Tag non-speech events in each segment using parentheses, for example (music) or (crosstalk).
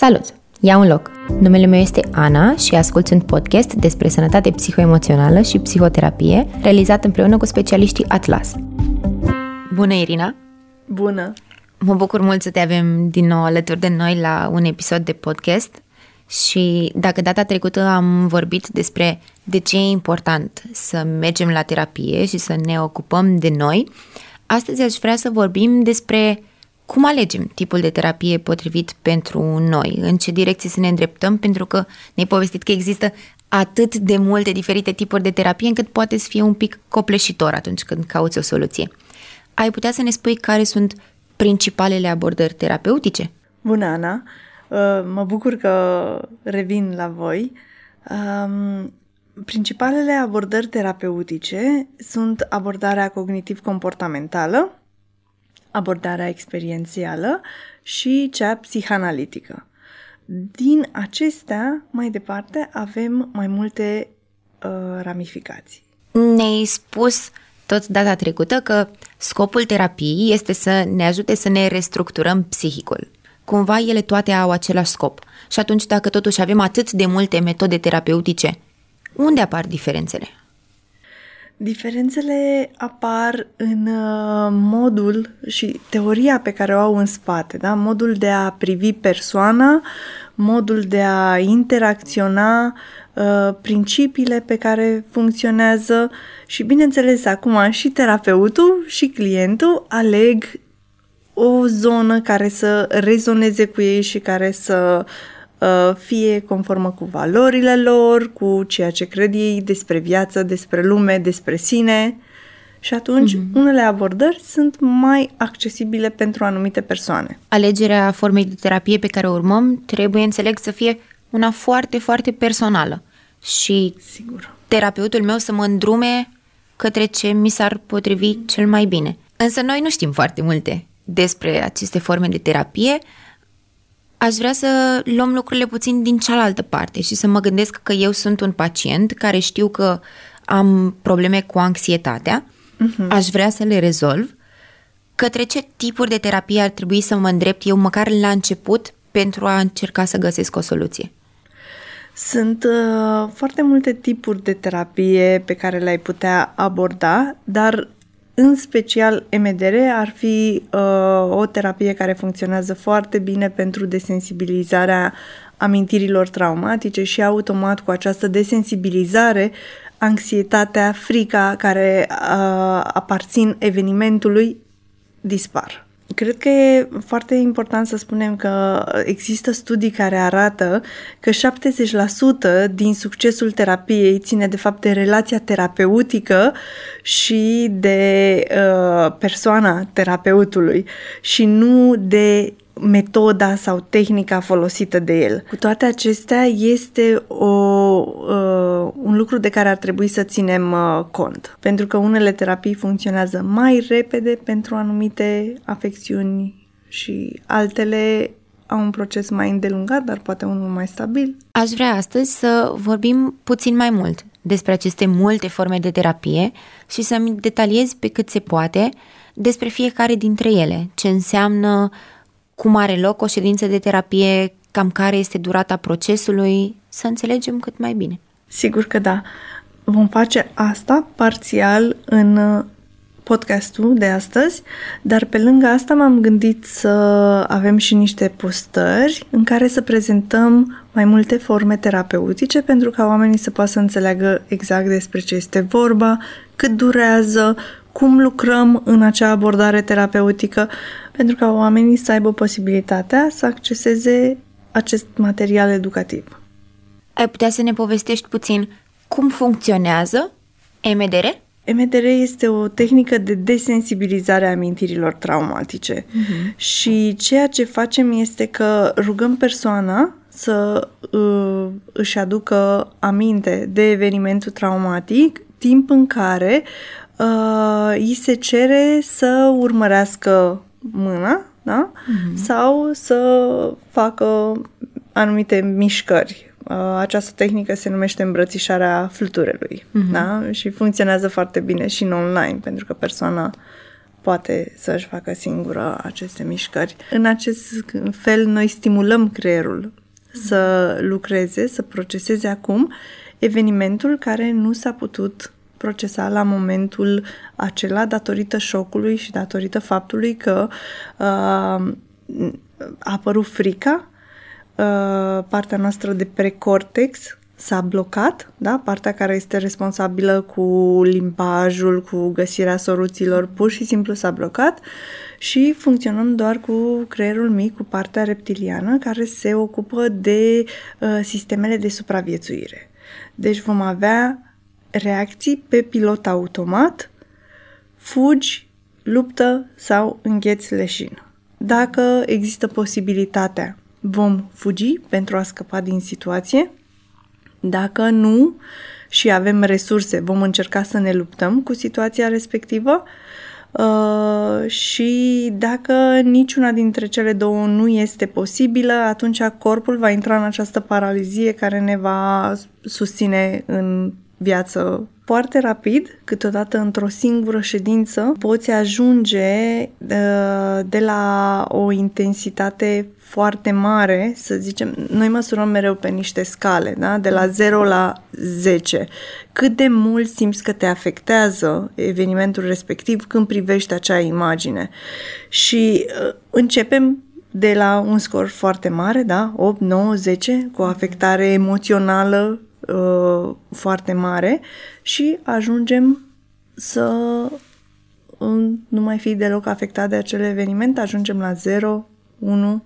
Salut! Ia un loc! Numele meu este Ana și ascult un podcast despre sănătate psihoemoțională și psihoterapie realizat împreună cu specialiștii Atlas. Bună, Irina! Bună! Mă bucur mult să te avem din nou alături de noi la un episod de podcast și dacă data trecută am vorbit despre de ce e important să mergem la terapie și să ne ocupăm de noi, astăzi aș vrea să vorbim despre cum alegem tipul de terapie potrivit pentru noi, în ce direcție să ne îndreptăm, pentru că ne-ai povestit că există atât de multe diferite tipuri de terapie încât poate să fie un pic copleșitor atunci când cauți o soluție. Ai putea să ne spui care sunt principalele abordări terapeutice? Bună, Ana! Uh, mă bucur că revin la voi. Um, principalele abordări terapeutice sunt abordarea cognitiv-comportamentală, abordarea experiențială și cea psihanalitică. Din acestea, mai departe, avem mai multe uh, ramificații. Ne-ai spus tot data trecută că scopul terapiei este să ne ajute să ne restructurăm psihicul. Cumva ele toate au același scop. Și atunci, dacă totuși avem atât de multe metode terapeutice, unde apar diferențele? Diferențele apar în uh, modul și teoria pe care o au în spate, da? modul de a privi persoana, modul de a interacționa, uh, principiile pe care funcționează și, bineînțeles, acum și terapeutul și clientul aleg o zonă care să rezoneze cu ei și care să uh, Uh, fie conformă cu valorile lor, cu ceea ce cred ei despre viață, despre lume, despre sine. Și atunci, mm-hmm. unele abordări sunt mai accesibile pentru anumite persoane. Alegerea formei de terapie pe care o urmăm trebuie, înțeleg, să fie una foarte, foarte personală. Și Sigur. terapeutul meu să mă îndrume către ce mi s-ar potrivi cel mai bine. Însă noi nu știm foarte multe despre aceste forme de terapie, aș vrea să luăm lucrurile puțin din cealaltă parte și să mă gândesc că eu sunt un pacient care știu că am probleme cu anxietatea, uh-huh. aș vrea să le rezolv. Către ce tipuri de terapie ar trebui să mă îndrept eu măcar la început pentru a încerca să găsesc o soluție? Sunt uh, foarte multe tipuri de terapie pe care le-ai putea aborda, dar în special MDR ar fi uh, o terapie care funcționează foarte bine pentru desensibilizarea amintirilor traumatice și automat cu această desensibilizare, anxietatea, frica care uh, aparțin evenimentului dispar. Cred că e foarte important să spunem că există studii care arată că 70% din succesul terapiei ține de fapt de relația terapeutică și de uh, persoana terapeutului și nu de metoda sau tehnica folosită de el. Cu toate acestea, este o, uh, un lucru de care ar trebui să ținem uh, cont, pentru că unele terapii funcționează mai repede pentru anumite afecțiuni și altele au un proces mai îndelungat, dar poate unul mai stabil. Aș vrea astăzi să vorbim puțin mai mult despre aceste multe forme de terapie și să-mi detaliez pe cât se poate despre fiecare dintre ele, ce înseamnă cum are loc o ședință de terapie, cam care este durata procesului, să înțelegem cât mai bine. Sigur că da. Vom face asta parțial în uh, podcastul de astăzi, dar pe lângă asta m-am gândit să avem și niște postări în care să prezentăm mai multe forme terapeutice pentru ca oamenii să poată să înțeleagă exact despre ce este vorba, cât durează, cum lucrăm în acea abordare terapeutică, pentru ca oamenii să aibă posibilitatea să acceseze acest material educativ. Ai putea să ne povestești puțin cum funcționează MDR? MDR este o tehnică de desensibilizare a amintirilor traumatice uh-huh. și ceea ce facem este că rugăm persoana să uh, își aducă aminte de evenimentul traumatic, timp în care uh, îi se cere să urmărească mâna, da? Uh-huh. Sau să facă anumite mișcări. Uh, această tehnică se numește îmbrățișarea fluturelui, uh-huh. da? Și funcționează foarte bine și în online, pentru că persoana poate să-și facă singură aceste mișcări. În acest fel, noi stimulăm creierul să lucreze, să proceseze acum evenimentul care nu s-a putut procesa la momentul acela datorită șocului și datorită faptului că uh, a apărut frica, uh, partea noastră de precortex s-a blocat, da? partea care este responsabilă cu limbajul, cu găsirea soluțiilor, pur și simplu s-a blocat și funcționăm doar cu creierul mic, cu partea reptiliană, care se ocupă de uh, sistemele de supraviețuire. Deci vom avea reacții pe pilot automat, fugi, luptă sau îngheți leșin. Dacă există posibilitatea, vom fugi pentru a scăpa din situație. Dacă nu și avem resurse, vom încerca să ne luptăm cu situația respectivă. Uh, și dacă niciuna dintre cele două nu este posibilă, atunci corpul va intra în această paralizie care ne va susține în viață foarte rapid, câteodată într-o singură ședință, poți ajunge uh, de la o intensitate foarte mare, să zicem, noi măsurăm mereu pe niște scale, da? de la 0 la 10. Cât de mult simți că te afectează evenimentul respectiv când privești acea imagine. Și uh, începem de la un scor foarte mare, da? 8, 9, 10, cu o afectare emoțională uh, foarte mare și ajungem să uh, nu mai fi deloc afectat de acel eveniment, ajungem la 0, 1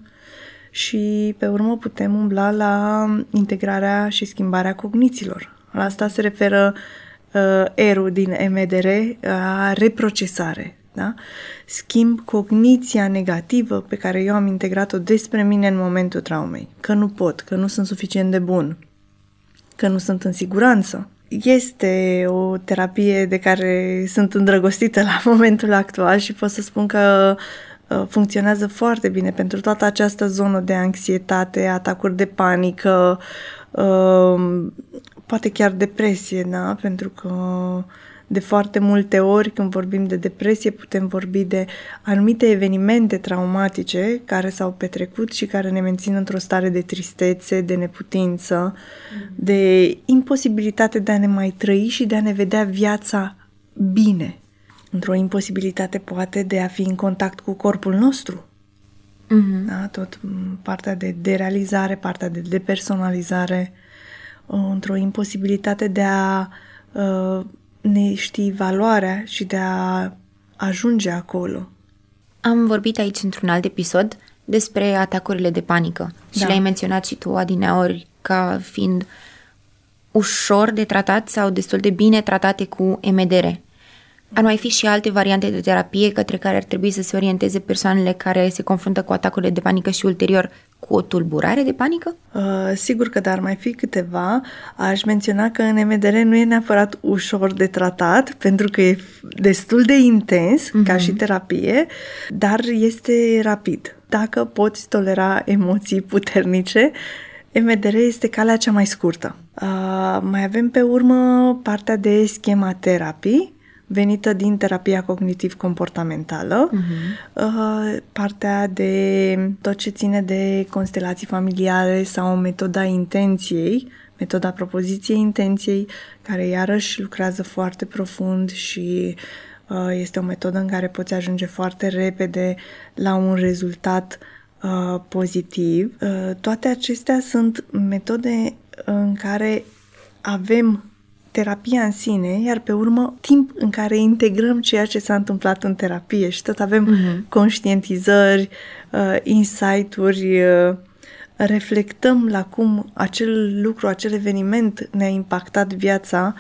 și pe urmă putem umbla la integrarea și schimbarea cognițiilor. La asta se referă uh, ERU din MDR, a reprocesare. Da? Schimb cogniția negativă pe care eu am integrat-o despre mine în momentul traumei. Că nu pot, că nu sunt suficient de bun, că nu sunt în siguranță. Este o terapie de care sunt îndrăgostită la (laughs) momentul actual și pot să spun că uh, funcționează foarte bine pentru toată această zonă de anxietate, atacuri de panică, uh, poate chiar depresie, da? pentru că de foarte multe ori, când vorbim de depresie, putem vorbi de anumite evenimente traumatice care s-au petrecut și care ne mențin într-o stare de tristețe, de neputință, mm. de imposibilitate de a ne mai trăi și de a ne vedea viața bine. Într-o imposibilitate, poate, de a fi în contact cu corpul nostru. Mm-hmm. Da? Tot partea de derealizare, partea de depersonalizare, într-o imposibilitate de a uh, ne știi valoarea și de a ajunge acolo. Am vorbit aici într-un alt episod despre atacurile de panică da. și le-ai menționat și tu adineori ca fiind ușor de tratat sau destul de bine tratate cu MDR. Ar mai fi și alte variante de terapie către care ar trebui să se orienteze persoanele care se confruntă cu atacurile de panică și ulterior cu o tulburare de panică? Uh, sigur că dar mai fi câteva. Aș menționa că în MDR nu e neapărat ușor de tratat, pentru că e destul de intens uh-huh. ca și terapie, dar este rapid. Dacă poți tolera emoții puternice, MDR este calea cea mai scurtă. Uh, mai avem pe urmă partea de schema terapii, venită din terapia cognitiv-comportamentală, uh-huh. partea de tot ce ține de constelații familiale sau metoda intenției, metoda propoziției intenției, care iarăși lucrează foarte profund și uh, este o metodă în care poți ajunge foarte repede la un rezultat uh, pozitiv. Uh, toate acestea sunt metode în care avem terapia în sine, iar pe urmă timp în care integrăm ceea ce s-a întâmplat în terapie și tot avem uh-huh. conștientizări, uh, insight-uri, uh, reflectăm la cum acel lucru, acel eveniment ne-a impactat viața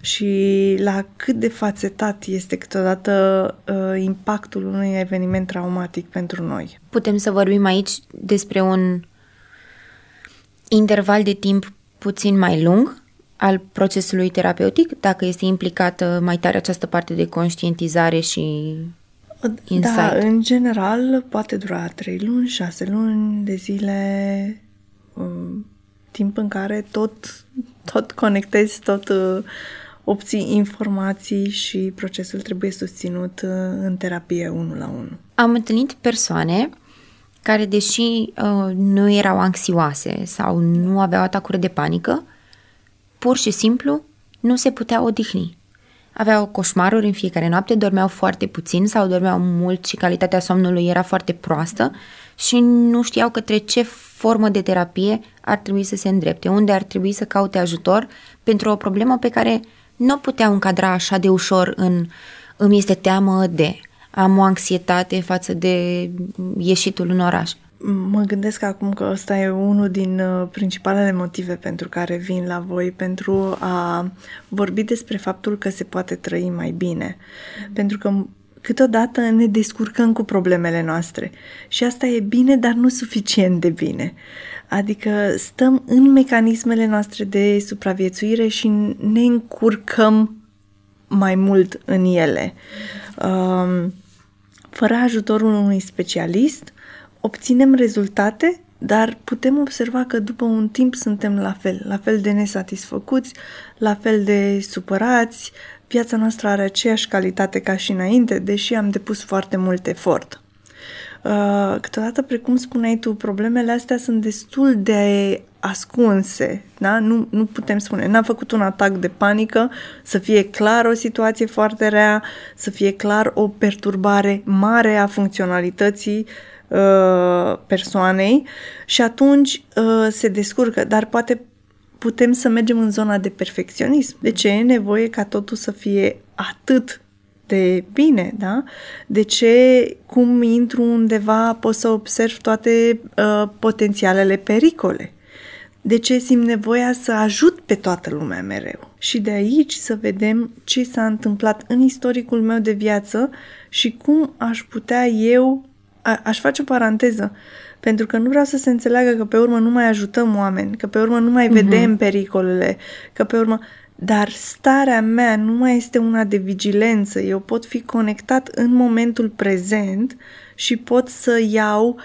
și la cât de fațetat este câteodată uh, impactul unui eveniment traumatic pentru noi. Putem să vorbim aici despre un interval de timp puțin mai lung al procesului terapeutic, dacă este implicată mai tare această parte de conștientizare și insight? Da, în general poate dura 3 luni, 6 luni de zile, um, timp în care tot, tot conectezi, tot uh, obții informații și procesul trebuie susținut uh, în terapie unul la unul. Am întâlnit persoane care, deși uh, nu erau anxioase sau nu aveau atacuri de panică, pur și simplu nu se puteau odihni. Aveau coșmaruri în fiecare noapte, dormeau foarte puțin sau dormeau mult și calitatea somnului era foarte proastă și nu știau către ce formă de terapie ar trebui să se îndrepte, unde ar trebui să caute ajutor pentru o problemă pe care nu o puteau încadra așa de ușor în îmi este teamă de, am o anxietate față de ieșitul în oraș. Mă gândesc acum că ăsta e unul din uh, principalele motive pentru care vin la voi, pentru a vorbi despre faptul că se poate trăi mai bine. Mm. Pentru că câteodată ne descurcăm cu problemele noastre și asta e bine, dar nu suficient de bine. Adică stăm în mecanismele noastre de supraviețuire și ne încurcăm mai mult în ele. Um, fără ajutorul unui specialist, obținem rezultate, dar putem observa că după un timp suntem la fel, la fel de nesatisfăcuți, la fel de supărați, viața noastră are aceeași calitate ca și înainte, deși am depus foarte mult efort. Uh, câteodată, precum spuneai tu, problemele astea sunt destul de ascunse, da? Nu, nu putem spune, n-am făcut un atac de panică, să fie clar o situație foarte rea, să fie clar o perturbare mare a funcționalității uh, persoanei și atunci uh, se descurcă, dar poate putem să mergem în zona de perfecționism. De ce e nevoie ca totul să fie atât de bine, da? De ce, cum intru undeva, pot să observ toate uh, potențialele pericole? De ce simt nevoia să ajut pe toată lumea mereu? Și de aici să vedem ce s-a întâmplat în istoricul meu de viață și cum aș putea eu, a, aș face o paranteză, pentru că nu vreau să se înțeleagă că pe urmă nu mai ajutăm oameni, că pe urmă nu mai mhm. vedem uh-huh. pericolele, că pe urmă... Dar starea mea nu mai este una de vigilență. Eu pot fi conectat în momentul prezent și pot să iau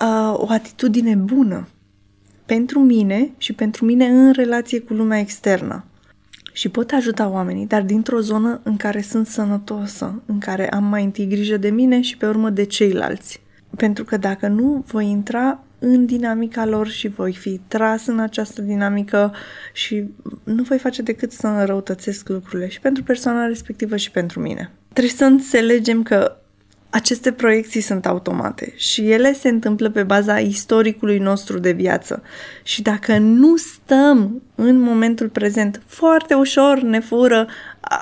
uh, o atitudine bună pentru mine și pentru mine în relație cu lumea externă. Și pot ajuta oamenii, dar dintr-o zonă în care sunt sănătosă, în care am mai întâi grijă de mine și pe urmă de ceilalți. Pentru că dacă nu, voi intra în dinamica lor și voi fi tras în această dinamică și nu voi face decât să înrăutățesc lucrurile și pentru persoana respectivă și pentru mine. Trebuie să înțelegem că aceste proiecții sunt automate și ele se întâmplă pe baza istoricului nostru de viață. Și dacă nu stăm în momentul prezent, foarte ușor ne fură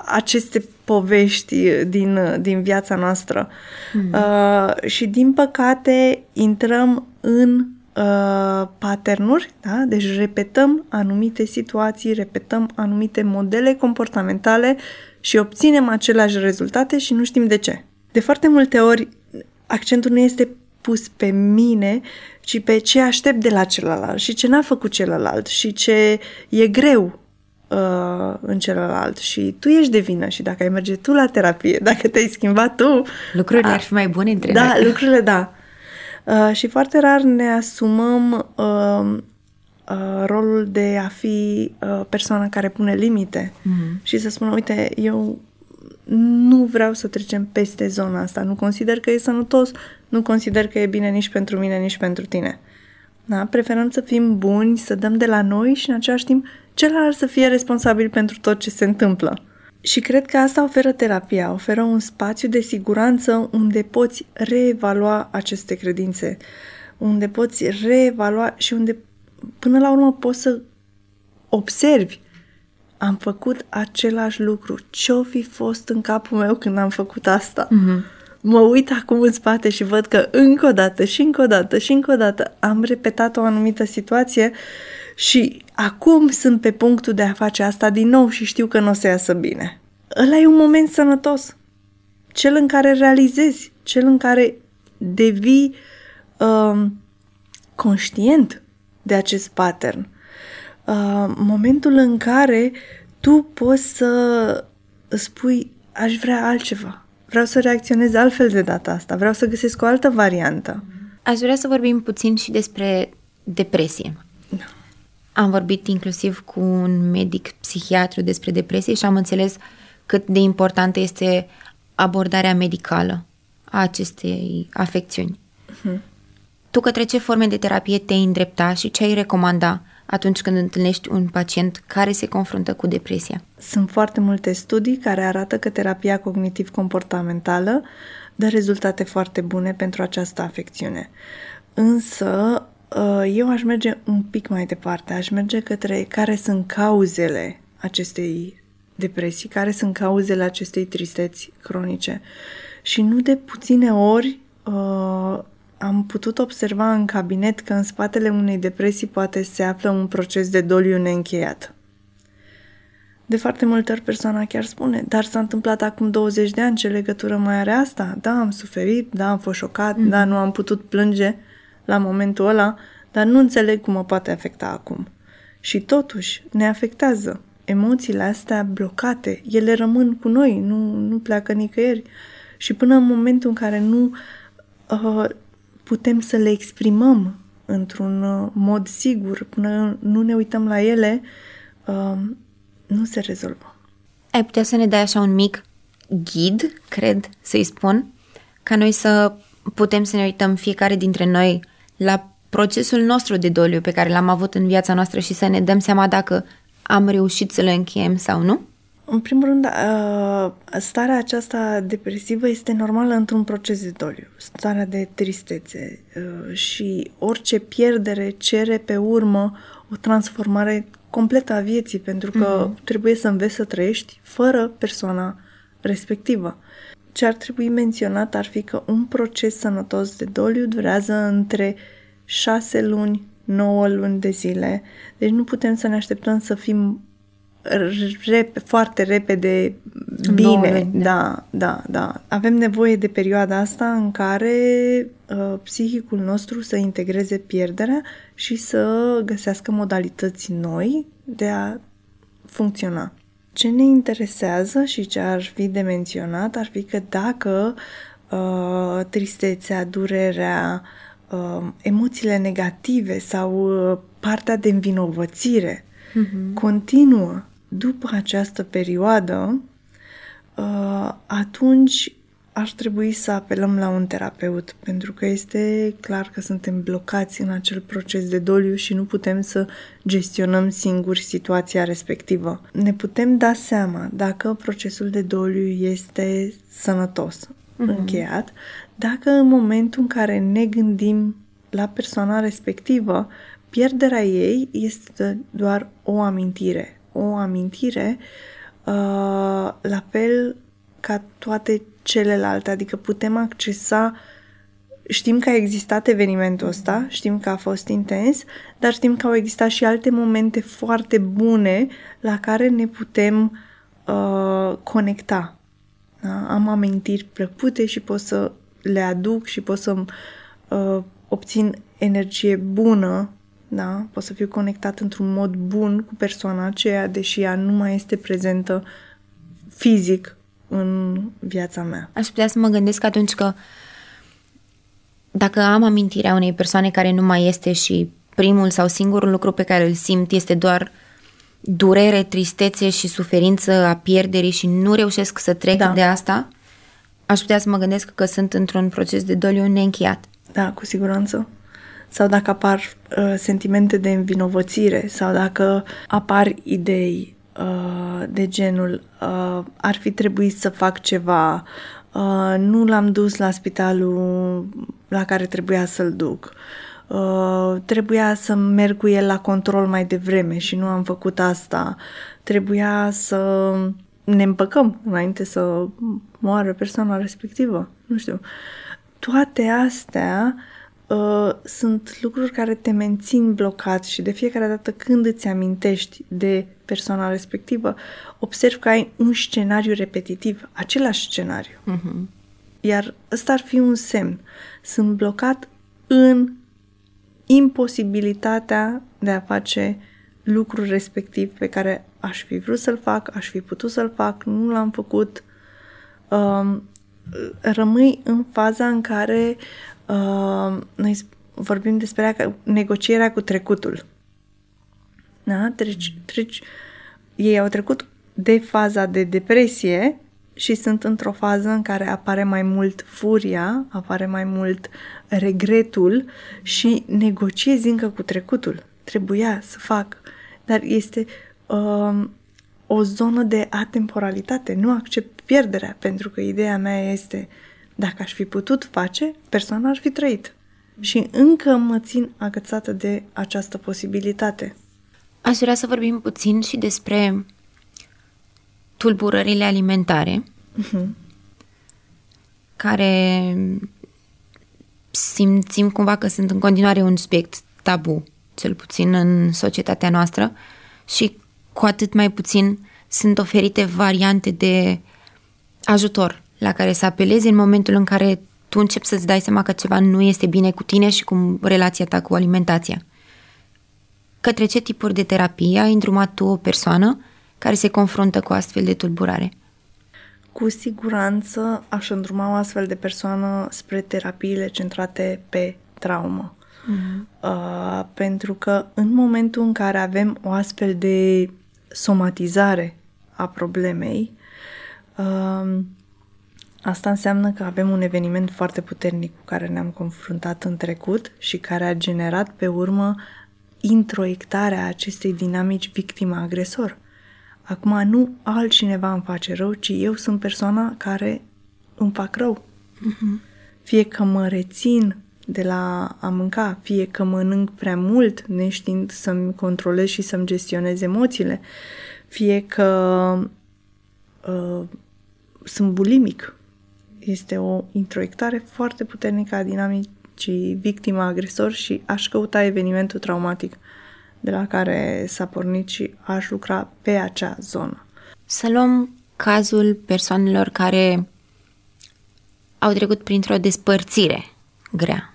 aceste povești din, din viața noastră. Mm. Uh, și din păcate intrăm în uh, paternuri, da? deci repetăm anumite situații, repetăm anumite modele comportamentale și obținem aceleași rezultate și nu știm de ce. De foarte multe ori, accentul nu este pus pe mine, ci pe ce aștept de la celălalt și ce n-a făcut celălalt și ce e greu uh, în celălalt și tu ești de vină și dacă ai merge tu la terapie, (laughs) dacă te-ai schimbat tu... Lucrurile a, ar fi mai bune între Da, noi. lucrurile da. Uh, și foarte rar ne asumăm uh, uh, rolul de a fi uh, persoana care pune limite mm-hmm. și să spună, uite, eu nu vreau să trecem peste zona asta, nu consider că e sănătos, nu consider că e bine nici pentru mine, nici pentru tine. Da? Preferăm să fim buni, să dăm de la noi și în același timp celălalt să fie responsabil pentru tot ce se întâmplă. Și cred că asta oferă terapia, oferă un spațiu de siguranță unde poți reevalua aceste credințe, unde poți reevalua și unde până la urmă poți să observi am făcut același lucru. Ce-o fi fost în capul meu când am făcut asta? Mm-hmm. Mă uit acum în spate și văd că încă o dată și încă o dată și încă o dată am repetat o anumită situație și acum sunt pe punctul de a face asta din nou și știu că nu o să iasă bine. Ăla e un moment sănătos. Cel în care realizezi, cel în care devii um, conștient de acest pattern uh, momentul în care tu poți să spui aș vrea altceva, vreau să reacționez altfel de data asta, vreau să găsesc o altă variantă. Aș vrea să vorbim puțin și despre depresie. Da. Am vorbit inclusiv cu un medic psihiatru despre depresie și am înțeles cât de importantă este abordarea medicală a acestei afecțiuni. Uh-huh. Tu către ce forme de terapie te-ai îndrepta și ce ai recomanda atunci când întâlnești un pacient care se confruntă cu depresia? Sunt foarte multe studii care arată că terapia cognitiv-comportamentală dă rezultate foarte bune pentru această afecțiune. Însă, ă, eu aș merge un pic mai departe, aș merge către care sunt cauzele acestei depresii, care sunt cauzele acestei tristeți cronice. Și nu de puține ori uh, am putut observa în cabinet că în spatele unei depresii poate se află un proces de doliu neîncheiat. De foarte multe ori persoana chiar spune, dar s-a întâmplat acum 20 de ani, ce legătură mai are asta? Da, am suferit, da, am fost șocat, mm. da, nu am putut plânge la momentul ăla, dar nu înțeleg cum mă poate afecta acum. Și totuși ne afectează. Emoțiile astea blocate, ele rămân cu noi, nu, nu pleacă nicăieri. Și până în momentul în care nu uh, putem să le exprimăm într-un uh, mod sigur, până nu ne uităm la ele, uh, nu se rezolvă. Ai putea să ne dai așa un mic ghid, cred să-i spun, ca noi să putem să ne uităm fiecare dintre noi la procesul nostru de doliu pe care l-am avut în viața noastră și să ne dăm seama dacă am reușit să le încheiem sau nu? În primul rând, uh, starea aceasta depresivă este normală într-un proces de doliu, starea de tristețe uh, și orice pierdere cere pe urmă o transformare completă a vieții, pentru că mm-hmm. trebuie să înveți să trăiești fără persoana respectivă. Ce ar trebui menționat ar fi că un proces sănătos de doliu durează între 6 luni, 9 luni de zile, deci nu putem să ne așteptăm să fim rep, foarte repede bine. Da, da, da. Avem nevoie de perioada asta în care uh, psihicul nostru să integreze pierderea și să găsească modalități noi de a funcționa. Ce ne interesează și ce ar fi de menționat ar fi că dacă uh, tristețea, durerea, uh, emoțiile negative sau uh, partea de învinovățire uh-huh. continuă după această perioadă, uh, atunci ar trebui să apelăm la un terapeut, pentru că este clar că suntem blocați în acel proces de doliu și nu putem să gestionăm singuri situația respectivă. Ne putem da seama dacă procesul de doliu este sănătos, uh-huh. încheiat, dacă în momentul în care ne gândim la persoana respectivă, pierderea ei este doar o amintire. O amintire uh, la fel ca toate celelalte, adică putem accesa Știm că a existat evenimentul ăsta, știm că a fost intens, dar știm că au existat și alte momente foarte bune la care ne putem uh, conecta. Da? Am amintiri plăcute și pot să le aduc și pot să uh, obțin energie bună, da? pot să fiu conectat într-un mod bun cu persoana aceea, deși ea nu mai este prezentă fizic în viața mea. Aș putea să mă gândesc atunci că dacă am amintirea unei persoane care nu mai este și primul sau singurul lucru pe care îl simt este doar durere, tristețe și suferință a pierderii și nu reușesc să trec da. de asta, aș putea să mă gândesc că sunt într-un proces de doliu neîncheiat. Da, cu siguranță. Sau dacă apar uh, sentimente de învinovățire sau dacă apar idei uh, de genul uh, ar fi trebuit să fac ceva, uh, nu l-am dus la spitalul la care trebuia să-l duc. Uh, trebuia să merg cu el la control mai devreme și nu am făcut asta. Trebuia să ne împăcăm înainte să moară persoana respectivă. Nu știu. Toate astea uh, sunt lucruri care te mențin blocat și de fiecare dată când îți amintești de persoana respectivă, observ că ai un scenariu repetitiv, același scenariu. Uh-huh. Iar ăsta ar fi un semn. Sunt blocat în imposibilitatea de a face lucrul respectiv pe care aș fi vrut să-l fac, aș fi putut să-l fac, nu l-am făcut. Um, rămâi în faza în care uh, noi vorbim despre negocierea cu trecutul. Da? Treci, treci, ei au trecut de faza de depresie și sunt într-o fază în care apare mai mult furia, apare mai mult regretul și negociezi încă cu trecutul. Trebuia să fac, dar este uh, o zonă de atemporalitate. Nu accept pierderea, pentru că ideea mea este dacă aș fi putut face, persoana ar fi trăit. Și încă mă țin agățată de această posibilitate. Aș vrea să vorbim puțin și despre tulburările alimentare, uh-huh. care simțim cumva că sunt în continuare un subiect tabu, cel puțin în societatea noastră, și cu atât mai puțin sunt oferite variante de ajutor la care să apelezi în momentul în care tu începi să-ți dai seama că ceva nu este bine cu tine și cu relația ta cu alimentația. Către ce tipuri de terapie ai îndrumat tu o persoană care se confruntă cu astfel de tulburare? Cu siguranță aș îndruma o astfel de persoană spre terapiile centrate pe traumă. Mm-hmm. Uh, pentru că în momentul în care avem o astfel de somatizare a problemei, uh, asta înseamnă că avem un eveniment foarte puternic cu care ne-am confruntat în trecut și care a generat pe urmă introiectarea acestei dinamici victima-agresor. Acum nu altcineva îmi face rău, ci eu sunt persoana care îmi fac rău. Uh-huh. Fie că mă rețin de la a mânca, fie că mănânc prea mult, neștiind să-mi controlez și să-mi gestionez emoțiile, fie că uh, sunt bulimic. Este o introiectare foarte puternică a dinamicii victima-agresor și aș căuta evenimentul traumatic de la care s-a pornit și aș lucra pe acea zonă. Să luăm cazul persoanelor care au trecut printr-o despărțire grea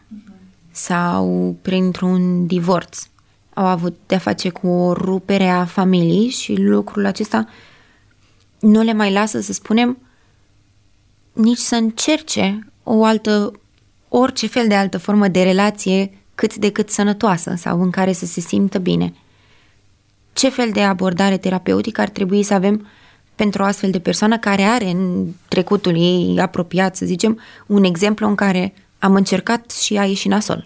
sau printr-un divorț. Au avut de-a face cu o rupere a familiei și lucrul acesta nu le mai lasă, să spunem, nici să încerce o altă, orice fel de altă formă de relație cât de cât sănătoasă sau în care să se simtă bine. Ce fel de abordare terapeutică ar trebui să avem pentru o astfel de persoană care are în trecutul ei apropiat, să zicem, un exemplu în care am încercat și a ieșit nasol?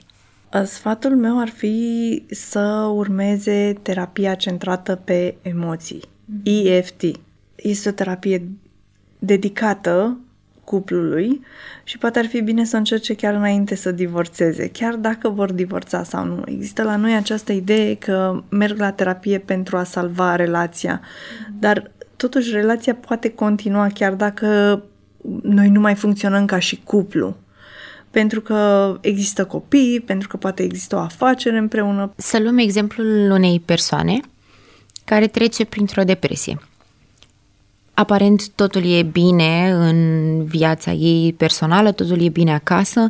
Sfatul meu ar fi să urmeze terapia centrată pe emoții, EFT. Este o terapie dedicată cuplului și poate ar fi bine să încerce chiar înainte să divorțeze, chiar dacă vor divorța sau nu. Există la noi această idee că merg la terapie pentru a salva relația, dar totuși relația poate continua chiar dacă noi nu mai funcționăm ca și cuplu. Pentru că există copii, pentru că poate există o afacere împreună. Să luăm exemplul unei persoane care trece printr-o depresie aparent totul e bine în viața ei personală, totul e bine acasă,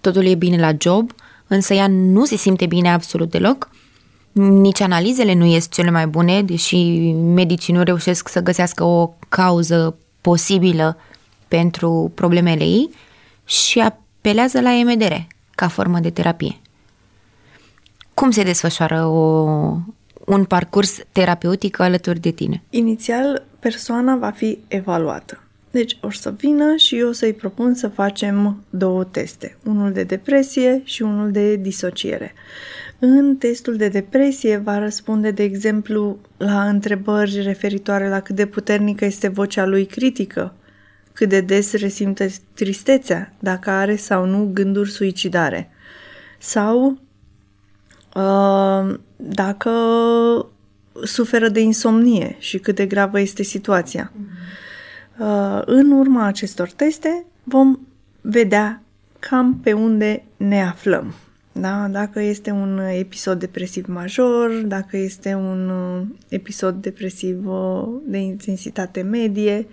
totul e bine la job, însă ea nu se simte bine absolut deloc. Nici analizele nu ies cele mai bune, deși medicii nu reușesc să găsească o cauză posibilă pentru problemele ei și apelează la EMDR ca formă de terapie. Cum se desfășoară o, un parcurs terapeutic alături de tine? Inițial, persoana va fi evaluată. Deci o să vină și eu să-i propun să facem două teste, unul de depresie și unul de disociere. În testul de depresie va răspunde, de exemplu, la întrebări referitoare la cât de puternică este vocea lui critică, cât de des resimte tristețea, dacă are sau nu gânduri suicidare, sau uh, dacă suferă de insomnie și cât de gravă este situația. Uh, în urma acestor teste vom vedea cam pe unde ne aflăm. Da? Dacă este un episod depresiv major, dacă este un uh, episod depresiv uh, de intensitate medie,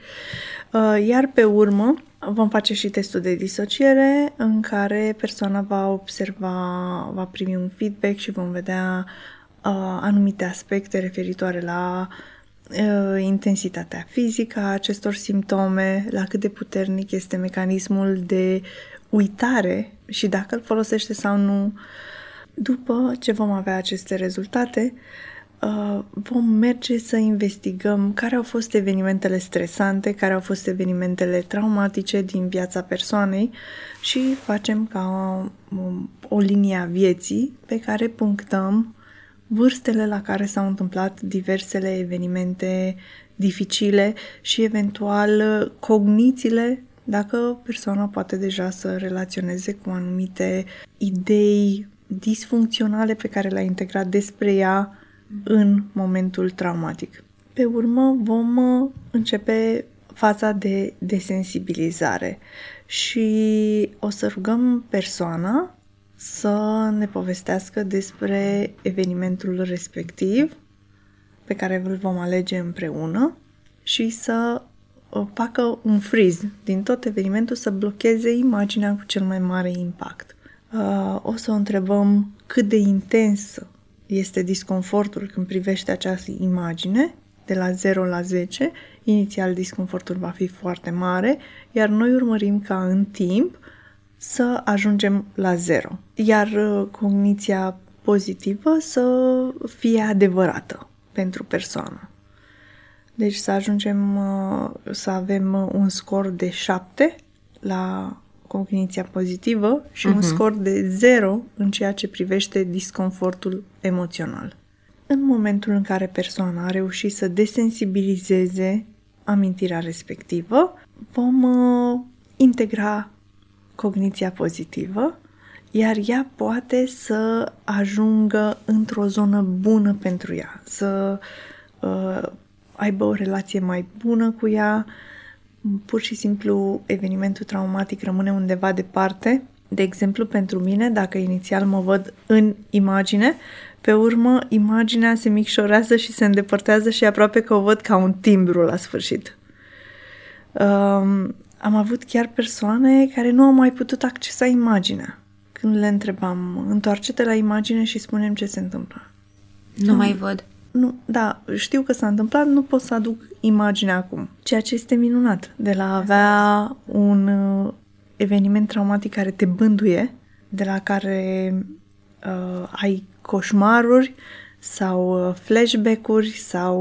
iar pe urmă vom face și testul de disociere în care persoana va observa, va primi un feedback și vom vedea uh, anumite aspecte referitoare la uh, intensitatea fizică a acestor simptome, la cât de puternic este mecanismul de uitare și dacă îl folosește sau nu. După ce vom avea aceste rezultate, uh, vom merge să investigăm care au fost evenimentele stresante, care au fost evenimentele traumatice din viața persoanei și facem ca o, o linie a vieții pe care punctăm vârstele la care s-au întâmplat diversele evenimente dificile și eventual cognițiile dacă persoana poate deja să relaționeze cu anumite idei disfuncționale pe care le-a integrat despre ea în momentul traumatic. Pe urmă vom uh, începe faza de desensibilizare și o să rugăm persoana să ne povestească despre evenimentul respectiv pe care îl vom alege împreună și să uh, facă un freeze din tot evenimentul, să blocheze imaginea cu cel mai mare impact. Uh, o să o întrebăm cât de intensă este disconfortul când privește această imagine, de la 0 la 10, inițial disconfortul va fi foarte mare, iar noi urmărim ca în timp să ajungem la 0, iar uh, cogniția pozitivă să fie adevărată pentru persoană. Deci să ajungem uh, să avem uh, un scor de 7 la cogniția pozitivă și uh-huh. un mhm. scor de 0 în ceea ce privește disconfortul emoțional. În momentul în care persoana a reușit să desensibilizeze amintirea respectivă, vom uh, integra cogniția pozitivă, iar ea poate să ajungă într-o zonă bună pentru ea, să uh, aibă o relație mai bună cu ea, pur și simplu evenimentul traumatic rămâne undeva departe. De exemplu, pentru mine, dacă inițial mă văd în imagine, pe urmă imaginea se micșorează și se îndepărtează și aproape că o văd ca un timbru la sfârșit. Um, am avut chiar persoane care nu au mai putut accesa imaginea. Când le întrebam, întoarce-te la imagine și spunem ce se întâmplă. Nu, nu mai văd nu, da, știu că s-a întâmplat, nu pot să aduc imaginea acum. Ceea ce este minunat de la a avea un uh, eveniment traumatic care te bânduie, de la care uh, ai coșmaruri sau uh, flashback-uri sau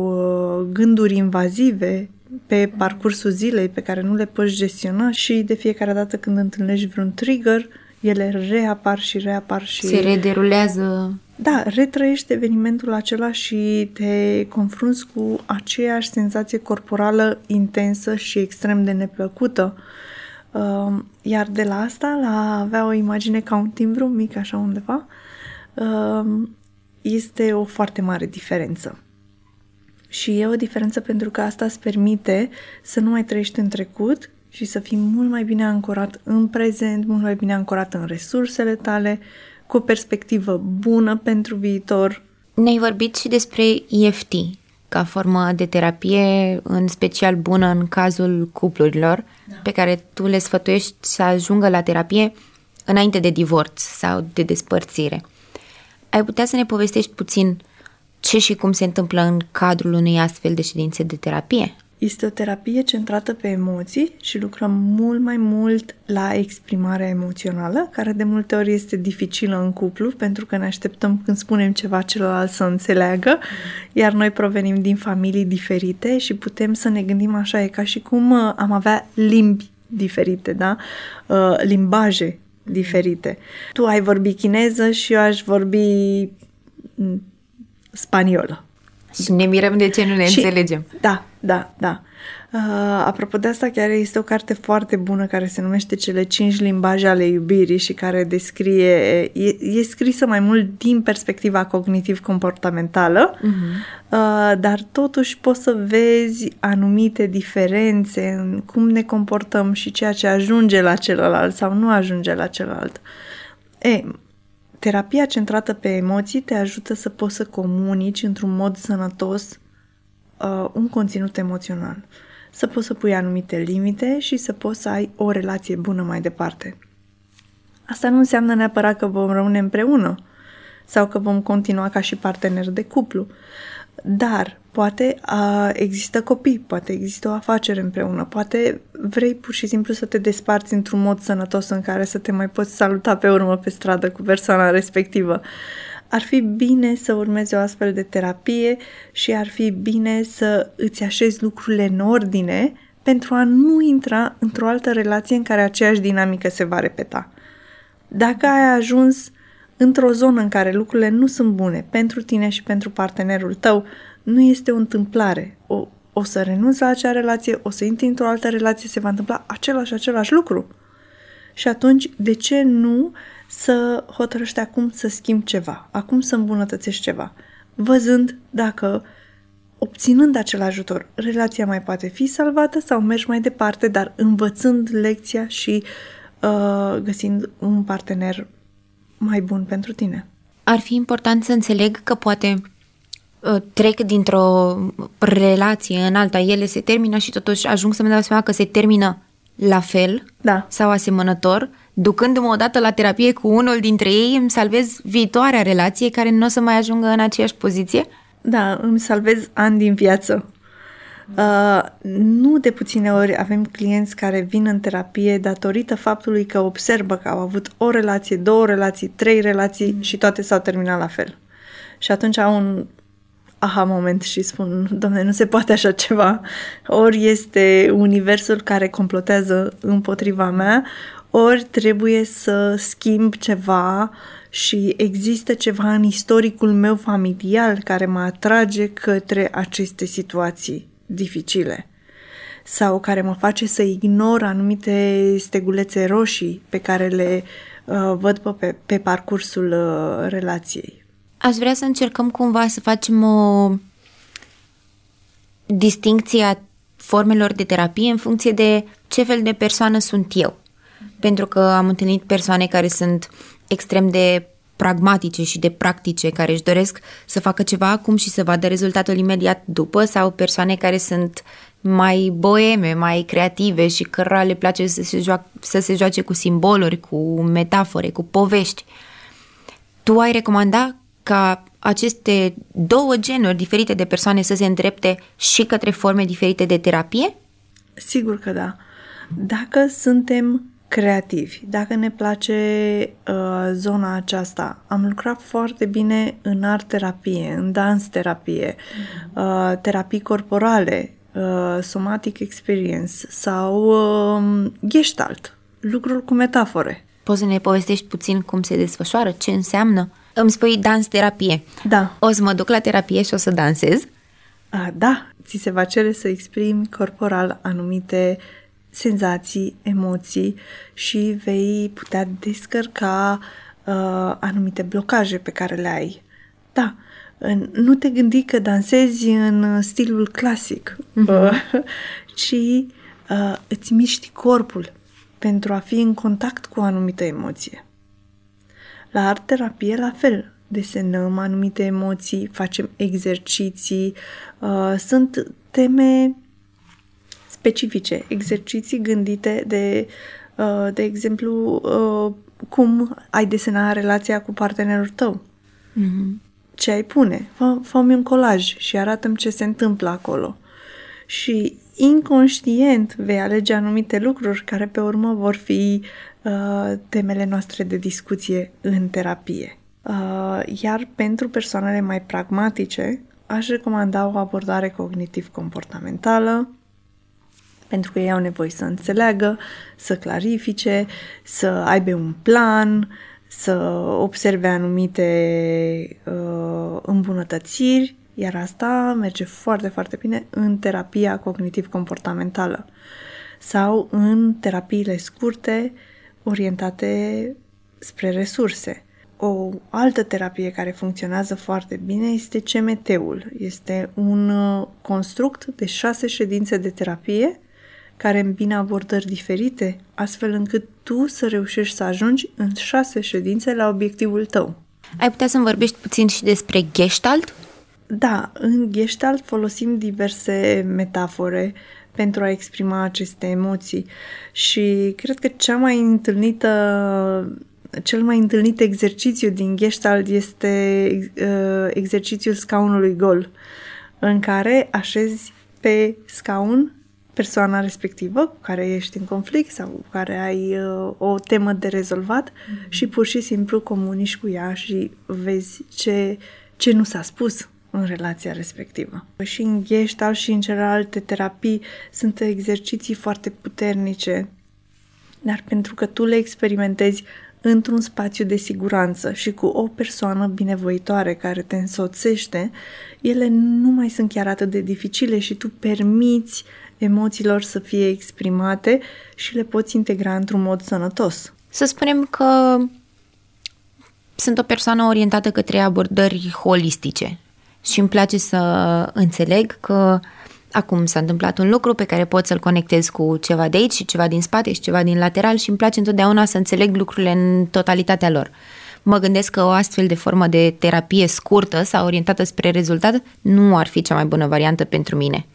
uh, gânduri invazive pe parcursul zilei pe care nu le poți gestiona și de fiecare dată când întâlnești vreun trigger, ele reapar și reapar și... Se rederulează da, retrăiești evenimentul acela și te confrunți cu aceeași senzație corporală intensă și extrem de neplăcută. Um, iar de la asta, la a avea o imagine ca un timbru mic așa undeva, um, este o foarte mare diferență. Și e o diferență pentru că asta îți permite să nu mai trăiești în trecut și să fii mult mai bine ancorat în prezent, mult mai bine ancorat în resursele tale, cu o perspectivă bună pentru viitor. Ne-ai vorbit și despre EFT, ca formă de terapie, în special bună în cazul cuplurilor, da. pe care tu le sfătuiești să ajungă la terapie înainte de divorț sau de despărțire. Ai putea să ne povestești puțin ce și cum se întâmplă în cadrul unei astfel de ședințe de terapie? Este o terapie centrată pe emoții și lucrăm mult mai mult la exprimarea emoțională, care de multe ori este dificilă în cuplu, pentru că ne așteptăm când spunem ceva celălalt să înțeleagă, iar noi provenim din familii diferite și putem să ne gândim așa, e ca și cum uh, am avea limbi diferite, da? Uh, limbaje diferite. Tu ai vorbi chineză și eu aș vorbi mm, spaniolă. Și ne mirăm de ce nu ne și, înțelegem. Da, da, da. Uh, apropo de asta, chiar este o carte foarte bună care se numește Cele cinci limbaje ale iubirii și care descrie, e, e scrisă mai mult din perspectiva cognitiv-comportamentală, uh-huh. uh, dar totuși poți să vezi anumite diferențe în cum ne comportăm și ceea ce ajunge la celălalt sau nu ajunge la celălalt. E, terapia centrată pe emoții te ajută să poți să comunici într-un mod sănătos uh, un conținut emoțional. Să poți să pui anumite limite și să poți să ai o relație bună mai departe. Asta nu înseamnă neapărat că vom rămâne împreună sau că vom continua ca și parteneri de cuplu. Dar poate a, există copii, poate există o afacere împreună, poate vrei pur și simplu să te desparți într-un mod sănătos în care să te mai poți saluta pe urmă pe stradă cu persoana respectivă. ar fi bine să urmezi o astfel de terapie și ar fi bine să îți așezi lucrurile în ordine pentru a nu intra într-o altă relație în care aceeași dinamică se va repeta. Dacă ai ajuns într-o zonă în care lucrurile nu sunt bune pentru tine și pentru partenerul tău, nu este o întâmplare. O, o să renunți la acea relație, o să intri într-o altă relație, se va întâmpla același, același lucru. Și atunci, de ce nu să hotărăști acum să schimbi ceva, acum să îmbunătățești ceva, văzând dacă obținând acel ajutor, relația mai poate fi salvată sau mergi mai departe, dar învățând lecția și uh, găsind un partener mai bun pentru tine. Ar fi important să înțeleg că poate uh, trec dintr-o relație în alta, ele se termină și totuși ajung să-mi dau seama că se termină la fel da. sau asemănător, ducându-mă odată la terapie cu unul dintre ei, îmi salvez viitoarea relație care nu o să mai ajungă în aceeași poziție? Da, îmi salvez ani din viață. Uh, nu de puține ori avem clienți care vin în terapie datorită faptului că observă că au avut o relație, două relații, trei relații și toate s-au terminat la fel. Și atunci au un aha moment și spun, domne, nu se poate așa ceva. Ori este universul care complotează împotriva mea, ori trebuie să schimb ceva și există ceva în istoricul meu familial care mă atrage către aceste situații dificile sau care mă face să ignor anumite stegulețe roșii pe care le uh, văd pe, pe parcursul uh, relației. Aș vrea să încercăm cumva să facem o distincție a formelor de terapie în funcție de ce fel de persoană sunt eu. Pentru că am întâlnit persoane care sunt extrem de pragmatice și de practice, care își doresc să facă ceva acum și să vadă rezultatul imediat după, sau persoane care sunt mai boeme, mai creative și cărora le place să se, joace, să se joace cu simboluri, cu metafore, cu povești. Tu ai recomanda ca aceste două genuri diferite de persoane să se îndrepte și către forme diferite de terapie? Sigur că da. Dacă suntem creativi, dacă ne place uh, zona aceasta, am lucrat foarte bine în art terapie, în dans terapie, uh, terapii corporale, uh, somatic experience sau uh, gestalt, lucruri cu metafore. Poți să ne povestești puțin cum se desfășoară, ce înseamnă? Îmi spui dans terapie. Da. O să mă duc la terapie și o să dansez? Uh, da, ți se va cere să exprimi corporal anumite senzații, emoții și vei putea descărca uh, anumite blocaje pe care le ai. Da, nu te gândi că dansezi în stilul clasic, uh-huh. (laughs) ci uh, îți miști corpul pentru a fi în contact cu o anumită emoție. La art terapie, la fel, desenăm anumite emoții, facem exerciții, uh, sunt teme specifice, exerciții gândite de, uh, de exemplu, uh, cum ai desena relația cu partenerul tău. Mm-hmm. Ce ai pune? Fă, fă un colaj și arată ce se întâmplă acolo. Și inconștient vei alege anumite lucruri care pe urmă vor fi uh, temele noastre de discuție în terapie. Uh, iar pentru persoanele mai pragmatice, aș recomanda o abordare cognitiv-comportamentală, pentru că ei au nevoie să înțeleagă, să clarifice, să aibă un plan, să observe anumite uh, îmbunătățiri, iar asta merge foarte, foarte bine în terapia cognitiv-comportamentală sau în terapiile scurte orientate spre resurse. O altă terapie care funcționează foarte bine este CMT-ul. Este un uh, construct de șase ședințe de terapie care îmbină abordări diferite, astfel încât tu să reușești să ajungi în șase ședințe la obiectivul tău. Ai putea să-mi vorbești puțin și despre Gestalt? Da, în Gestalt folosim diverse metafore pentru a exprima aceste emoții și cred că cea mai întâlnită cel mai întâlnit exercițiu din Gestalt este uh, exercițiul scaunului gol, în care așezi pe scaun persoana respectivă cu care ești în conflict sau cu care ai uh, o temă de rezolvat mm-hmm. și pur și simplu comunici cu ea și vezi ce, ce nu s-a spus în relația respectivă. Și în Gestalt și în celelalte terapii sunt exerciții foarte puternice, dar pentru că tu le experimentezi într-un spațiu de siguranță și cu o persoană binevoitoare care te însoțește, ele nu mai sunt chiar atât de dificile și tu permiți emoțiilor să fie exprimate și le poți integra într-un mod sănătos. Să spunem că sunt o persoană orientată către abordări holistice și îmi place să înțeleg că acum s-a întâmplat un lucru pe care pot să-l conectez cu ceva de aici și ceva din spate și ceva din lateral și îmi place întotdeauna să înțeleg lucrurile în totalitatea lor. Mă gândesc că o astfel de formă de terapie scurtă sau orientată spre rezultat nu ar fi cea mai bună variantă pentru mine.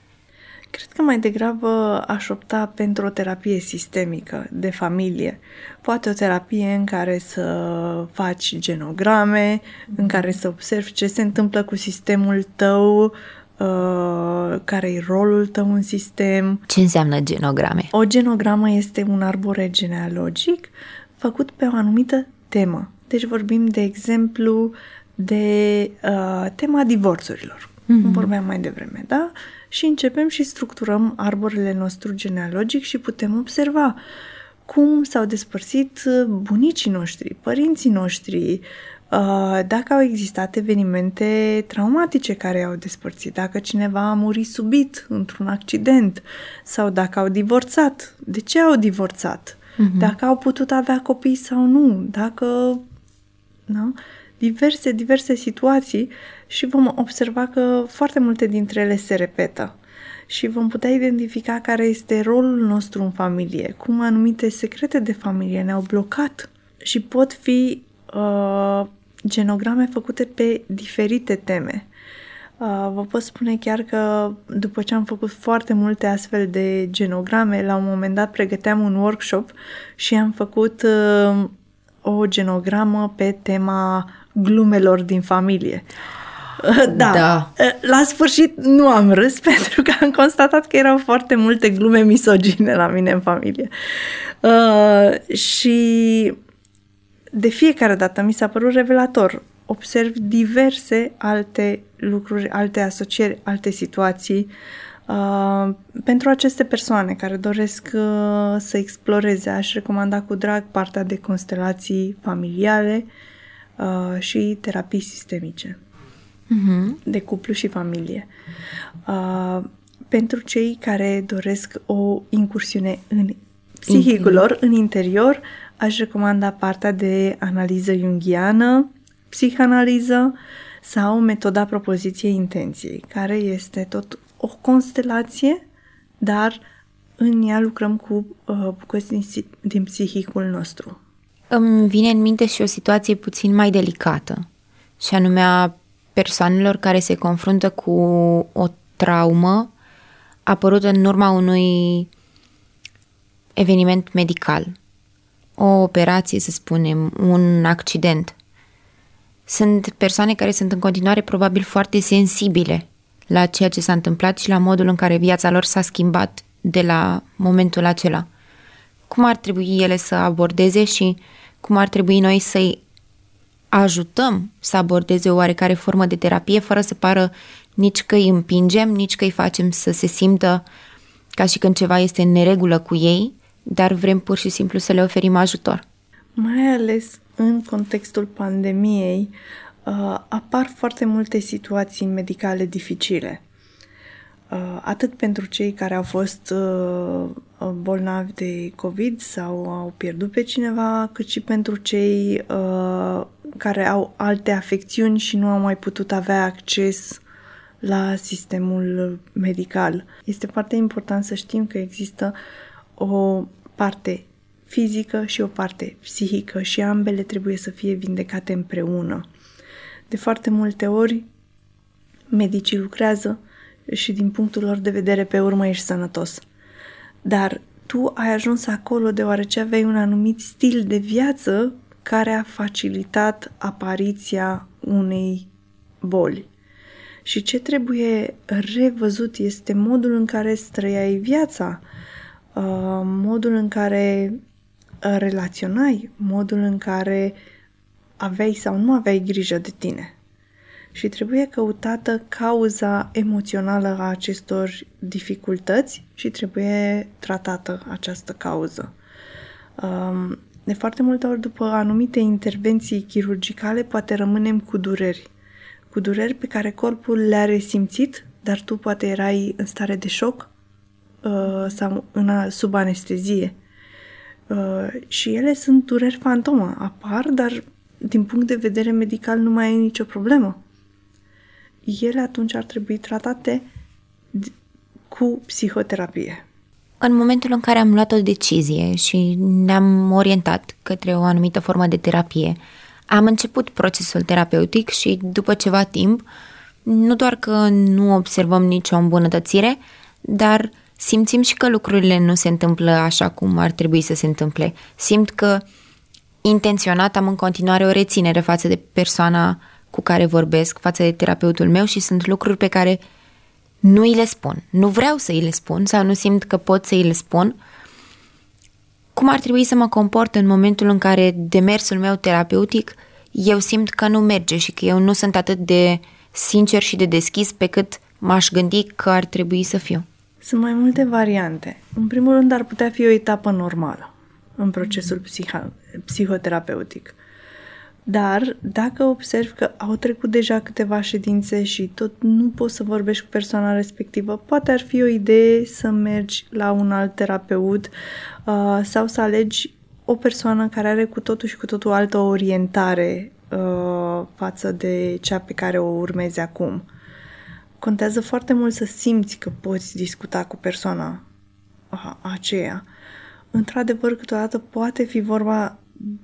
Cred că mai degrabă aș opta pentru o terapie sistemică, de familie. Poate o terapie în care să faci genograme, în care să observi ce se întâmplă cu sistemul tău, uh, care e rolul tău în sistem. Ce înseamnă genograme? O genogramă este un arbore genealogic făcut pe o anumită temă. Deci vorbim, de exemplu, de uh, tema divorțurilor, mm-hmm. cum vorbeam mai devreme, da? Și începem și structurăm arborele nostru genealogic și putem observa cum s-au despărțit uh, bunicii noștri, părinții noștri, uh, dacă au existat evenimente traumatice care au despărțit, dacă cineva a murit subit într-un accident sau dacă au divorțat, de ce au divorțat, uh-huh. dacă au putut avea copii sau nu, dacă... Nu? diverse, diverse situații și vom observa că foarte multe dintre ele se repetă și vom putea identifica care este rolul nostru în familie, cum anumite secrete de familie ne-au blocat și pot fi uh, genograme făcute pe diferite teme. Uh, vă pot spune chiar că după ce am făcut foarte multe astfel de genograme, la un moment dat pregăteam un workshop și am făcut uh, o genogramă pe tema glumelor din familie. (laughs) Da. da. La sfârșit nu am râs (laughs) pentru că am constatat că erau foarte multe glume misogine la mine în familie. Uh, și de fiecare dată mi s-a părut revelator. Observ diverse alte lucruri, alte asocieri, alte situații uh, pentru aceste persoane care doresc uh, să exploreze. Aș recomanda cu drag partea de constelații familiale uh, uh, și terapii sistemice uh-huh. de cuplu și familie. Uh, pentru cei care doresc o incursiune în psihicul lor, în interior, aș recomanda partea de analiză jungiană, psihanaliză sau metoda propoziției intenției, care este tot o constelație, dar în ea lucrăm cu uh, bucăți din, din psihicul nostru. Îmi vine în minte și o situație puțin mai delicată, și anume a persoanelor care se confruntă cu o traumă apărută în urma unui eveniment medical, o operație, să spunem, un accident. Sunt persoane care sunt în continuare probabil foarte sensibile la ceea ce s-a întâmplat și la modul în care viața lor s-a schimbat de la momentul acela. Cum ar trebui ele să abordeze și cum ar trebui noi să-i ajutăm să abordeze o oarecare formă de terapie fără să pară nici că îi împingem, nici că îi facem să se simtă ca și când ceva este în neregulă cu ei, dar vrem pur și simplu să le oferim ajutor. Mai ales în contextul pandemiei, uh, apar foarte multe situații medicale dificile. Uh, atât pentru cei care au fost uh, uh, bolnavi de COVID sau au pierdut pe cineva, cât și pentru cei care au alte afecțiuni și nu au mai putut avea acces la sistemul medical. Este foarte important să știm că există o parte fizică și o parte psihică și ambele trebuie să fie vindecate împreună. De foarte multe ori, medicii lucrează și din punctul lor de vedere pe urmă ești sănătos. Dar tu ai ajuns acolo deoarece aveai un anumit stil de viață care a facilitat apariția unei boli. Și ce trebuie revăzut este modul în care îți trăiai viața, uh, modul în care uh, relaționai, modul în care aveai sau nu aveai grijă de tine. Și trebuie căutată cauza emoțională a acestor dificultăți și trebuie tratată această cauză. Um, de foarte multe ori, după anumite intervenții chirurgicale, poate rămânem cu dureri. Cu dureri pe care corpul le-a resimțit, dar tu poate erai în stare de șoc uh, sau în, sub anestezie. Uh, și ele sunt dureri fantomă, apar, dar din punct de vedere medical nu mai ai nicio problemă. Ele atunci ar trebui tratate cu psihoterapie. În momentul în care am luat o decizie și ne-am orientat către o anumită formă de terapie, am început procesul terapeutic și după ceva timp, nu doar că nu observăm nicio îmbunătățire, dar simțim și că lucrurile nu se întâmplă așa cum ar trebui să se întâmple. Simt că intenționat am în continuare o reținere față de persoana cu care vorbesc, față de terapeutul meu și sunt lucruri pe care nu îi le spun. Nu vreau să îi le spun sau nu simt că pot să îi le spun. Cum ar trebui să mă comport în momentul în care demersul meu terapeutic eu simt că nu merge și că eu nu sunt atât de sincer și de deschis pe cât m-aș gândi că ar trebui să fiu? Sunt mai multe variante. În primul rând ar putea fi o etapă normală în procesul psiha- psihoterapeutic. Dar dacă observi că au trecut deja câteva ședințe și tot nu poți să vorbești cu persoana respectivă, poate ar fi o idee să mergi la un alt terapeut uh, sau să alegi o persoană care are cu totul și cu totul altă orientare uh, față de cea pe care o urmezi acum. Contează foarte mult să simți că poți discuta cu persoana aceea. Într-adevăr, câteodată poate fi vorba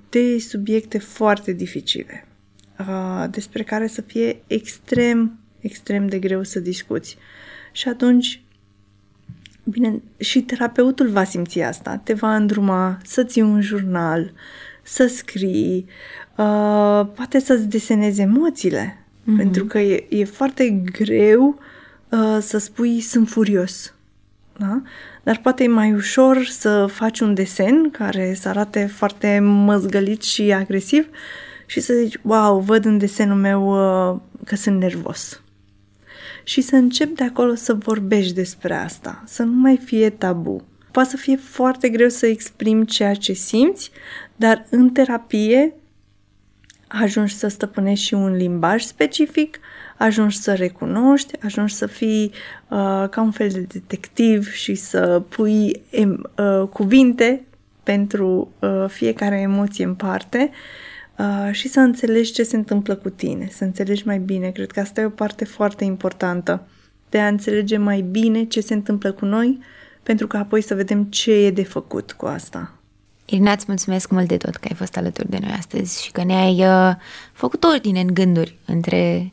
de subiecte foarte dificile, uh, despre care să fie extrem, extrem de greu să discuți. Și atunci, bine, și terapeutul va simți asta, te va îndruma să ții un jurnal, să scrii, uh, poate să-ți desenezi emoțiile, mm-hmm. pentru că e, e foarte greu uh, să spui sunt furios. Da? Dar poate e mai ușor să faci un desen care să arate foarte măzgălit și agresiv și să zici, wow, văd în desenul meu uh, că sunt nervos. Și să începi de acolo să vorbești despre asta, să nu mai fie tabu. Poate să fie foarte greu să exprimi ceea ce simți, dar în terapie ajungi să stăpânești și un limbaj specific, ajungi să recunoști, ajungi să fii uh, ca un fel de detectiv și să pui em, uh, cuvinte pentru uh, fiecare emoție în parte uh, și să înțelegi ce se întâmplă cu tine, să înțelegi mai bine. Cred că asta e o parte foarte importantă de a înțelege mai bine ce se întâmplă cu noi, pentru că apoi să vedem ce e de făcut cu asta. Irina, îți mulțumesc mult de tot că ai fost alături de noi astăzi și că ne-ai uh, făcut ordine în gânduri între